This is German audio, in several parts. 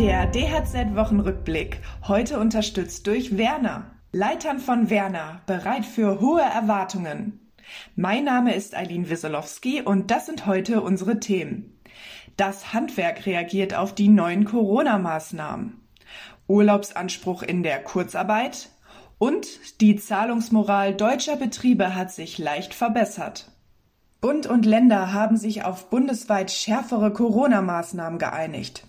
Der DHZ-Wochenrückblick, heute unterstützt durch Werner. Leitern von Werner, bereit für hohe Erwartungen. Mein Name ist Eileen Wieselowski und das sind heute unsere Themen. Das Handwerk reagiert auf die neuen Corona-Maßnahmen. Urlaubsanspruch in der Kurzarbeit und die Zahlungsmoral deutscher Betriebe hat sich leicht verbessert. Bund und Länder haben sich auf bundesweit schärfere Corona-Maßnahmen geeinigt.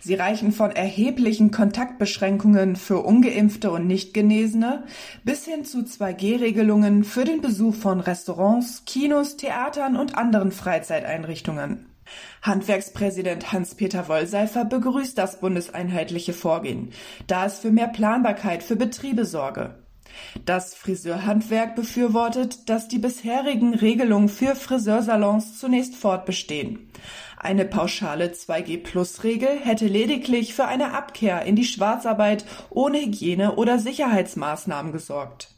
Sie reichen von erheblichen Kontaktbeschränkungen für ungeimpfte und Nichtgenesene bis hin zu 2G-Regelungen für den Besuch von Restaurants, Kinos, Theatern und anderen Freizeiteinrichtungen. Handwerkspräsident Hans-Peter Wollseifer begrüßt das bundeseinheitliche Vorgehen, da es für mehr Planbarkeit für Betriebe sorge. Das Friseurhandwerk befürwortet, dass die bisherigen Regelungen für Friseursalons zunächst fortbestehen. Eine pauschale 2G-Plus-Regel hätte lediglich für eine Abkehr in die Schwarzarbeit ohne Hygiene- oder Sicherheitsmaßnahmen gesorgt.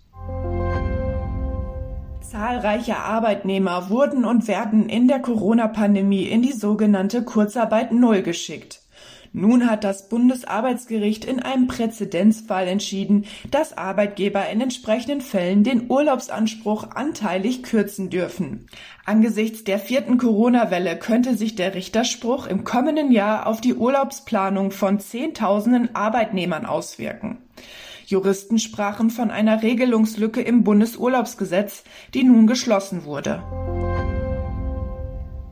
Zahlreiche Arbeitnehmer wurden und werden in der Corona-Pandemie in die sogenannte Kurzarbeit Null geschickt. Nun hat das Bundesarbeitsgericht in einem Präzedenzfall entschieden, dass Arbeitgeber in entsprechenden Fällen den Urlaubsanspruch anteilig kürzen dürfen. Angesichts der vierten Corona-Welle könnte sich der Richterspruch im kommenden Jahr auf die Urlaubsplanung von Zehntausenden Arbeitnehmern auswirken. Juristen sprachen von einer Regelungslücke im Bundesurlaubsgesetz, die nun geschlossen wurde.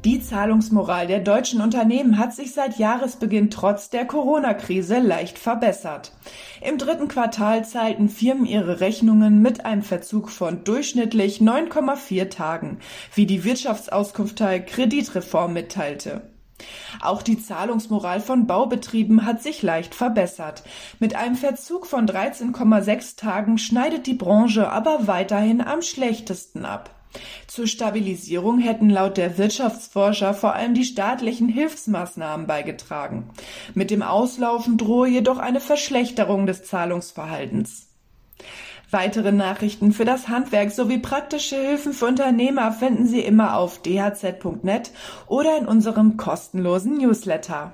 Die Zahlungsmoral der deutschen Unternehmen hat sich seit Jahresbeginn trotz der Corona-Krise leicht verbessert. Im dritten Quartal zahlten Firmen ihre Rechnungen mit einem Verzug von durchschnittlich 9,4 Tagen, wie die Wirtschaftsauskunftei Kreditreform mitteilte. Auch die Zahlungsmoral von Baubetrieben hat sich leicht verbessert. Mit einem Verzug von 13,6 Tagen schneidet die Branche aber weiterhin am schlechtesten ab. Zur Stabilisierung hätten laut der Wirtschaftsforscher vor allem die staatlichen Hilfsmaßnahmen beigetragen. Mit dem Auslaufen drohe jedoch eine Verschlechterung des Zahlungsverhaltens. Weitere Nachrichten für das Handwerk sowie praktische Hilfen für Unternehmer finden Sie immer auf dhz.net oder in unserem kostenlosen Newsletter.